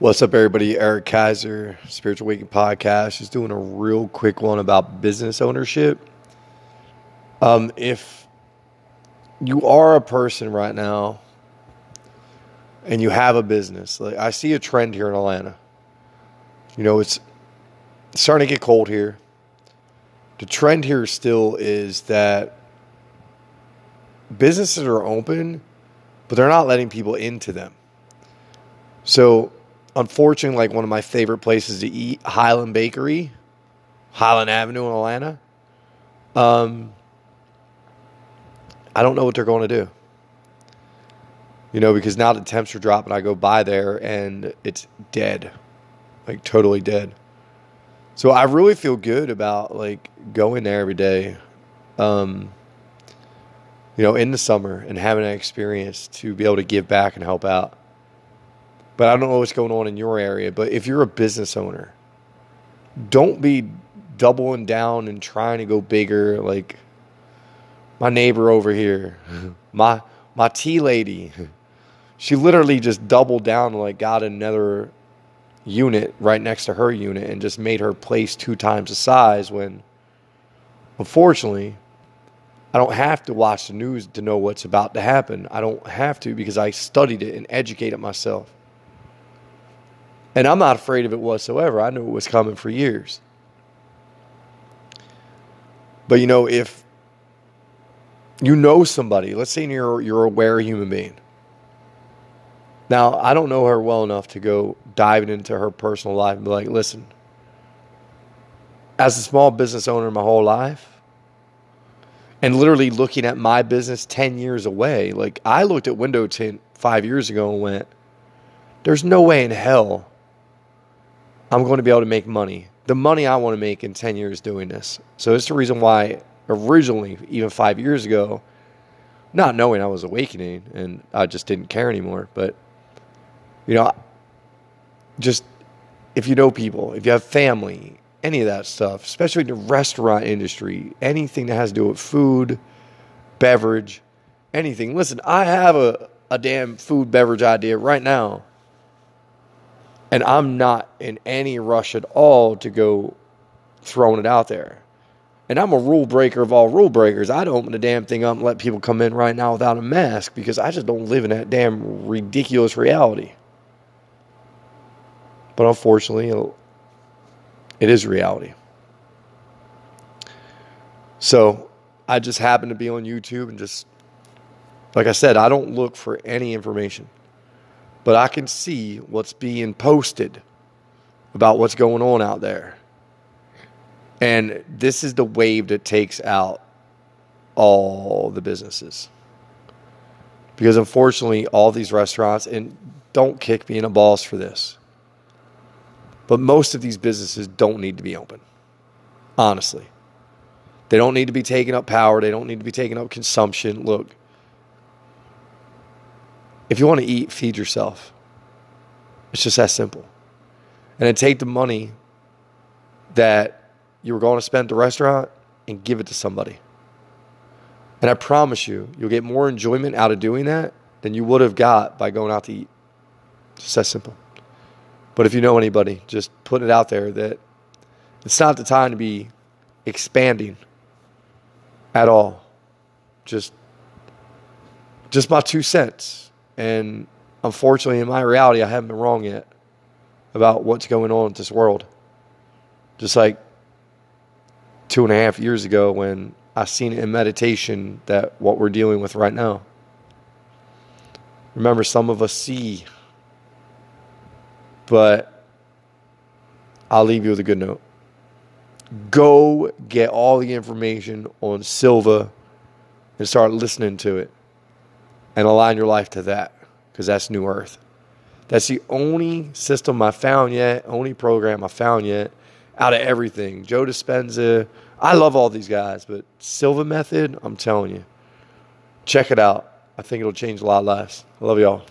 What's up, everybody? Eric Kaiser, Spiritual Waking Podcast. Just doing a real quick one about business ownership. Um, if you are a person right now and you have a business, like I see a trend here in Atlanta. You know, it's starting to get cold here. The trend here still is that businesses are open, but they're not letting people into them. So unfortunately, like one of my favorite places to eat, Highland Bakery, Highland Avenue in Atlanta. Um, I don't know what they're going to do. You know, because now the temps are dropping, I go by there and it's dead, like totally dead. So I really feel good about like going there every day, um, you know, in the summer and having an experience to be able to give back and help out. But I don't know what's going on in your area. But if you're a business owner, don't be doubling down and trying to go bigger. Like my neighbor over here, my my tea lady, she literally just doubled down and like got another unit right next to her unit and just made her place two times the size when unfortunately I don't have to watch the news to know what's about to happen. I don't have to because I studied it and educated myself. And I'm not afraid of it whatsoever. I knew it was coming for years. But you know, if you know somebody, let's say you're you're aware human being. Now, I don't know her well enough to go diving into her personal life and be like, listen, as a small business owner my whole life, and literally looking at my business 10 years away, like I looked at window tint five years ago and went, there's no way in hell I'm going to be able to make money. The money I want to make in 10 years doing this. So it's the reason why originally, even five years ago, not knowing I was awakening and I just didn't care anymore. But, you know, just if you know people, if you have family, any of that stuff, especially in the restaurant industry, anything that has to do with food, beverage, anything. Listen, I have a, a damn food beverage idea right now and I'm not in any rush at all to go throwing it out there. And I'm a rule breaker of all rule breakers. I'd open the damn thing up and let people come in right now without a mask because I just don't live in that damn ridiculous reality. But unfortunately, it is reality. So I just happen to be on YouTube and just, like I said, I don't look for any information but I can see what's being posted about what's going on out there. And this is the wave that takes out all the businesses. Because unfortunately, all these restaurants, and don't kick me in the balls for this, but most of these businesses don't need to be open. Honestly. They don't need to be taking up power. They don't need to be taking up consumption. Look, if you want to eat, feed yourself. It's just that simple. And then take the money that you were going to spend at the restaurant and give it to somebody. And I promise you, you'll get more enjoyment out of doing that than you would have got by going out to eat. Just that simple. But if you know anybody, just put it out there that it's not the time to be expanding at all. Just just my two cents. And unfortunately, in my reality, I haven't been wrong yet about what's going on in this world. Just like two and a half years ago when I seen in meditation that what we're dealing with right now. Remember, some of us see, but I'll leave you with a good note. Go get all the information on Silva and start listening to it and align your life to that because that's New Earth. That's the only system I found yet, only program I found yet out of everything. Joe Dispenza, I love all these guys, but Silva Method, I'm telling you, check it out. I think it'll change a lot of lives. I love y'all.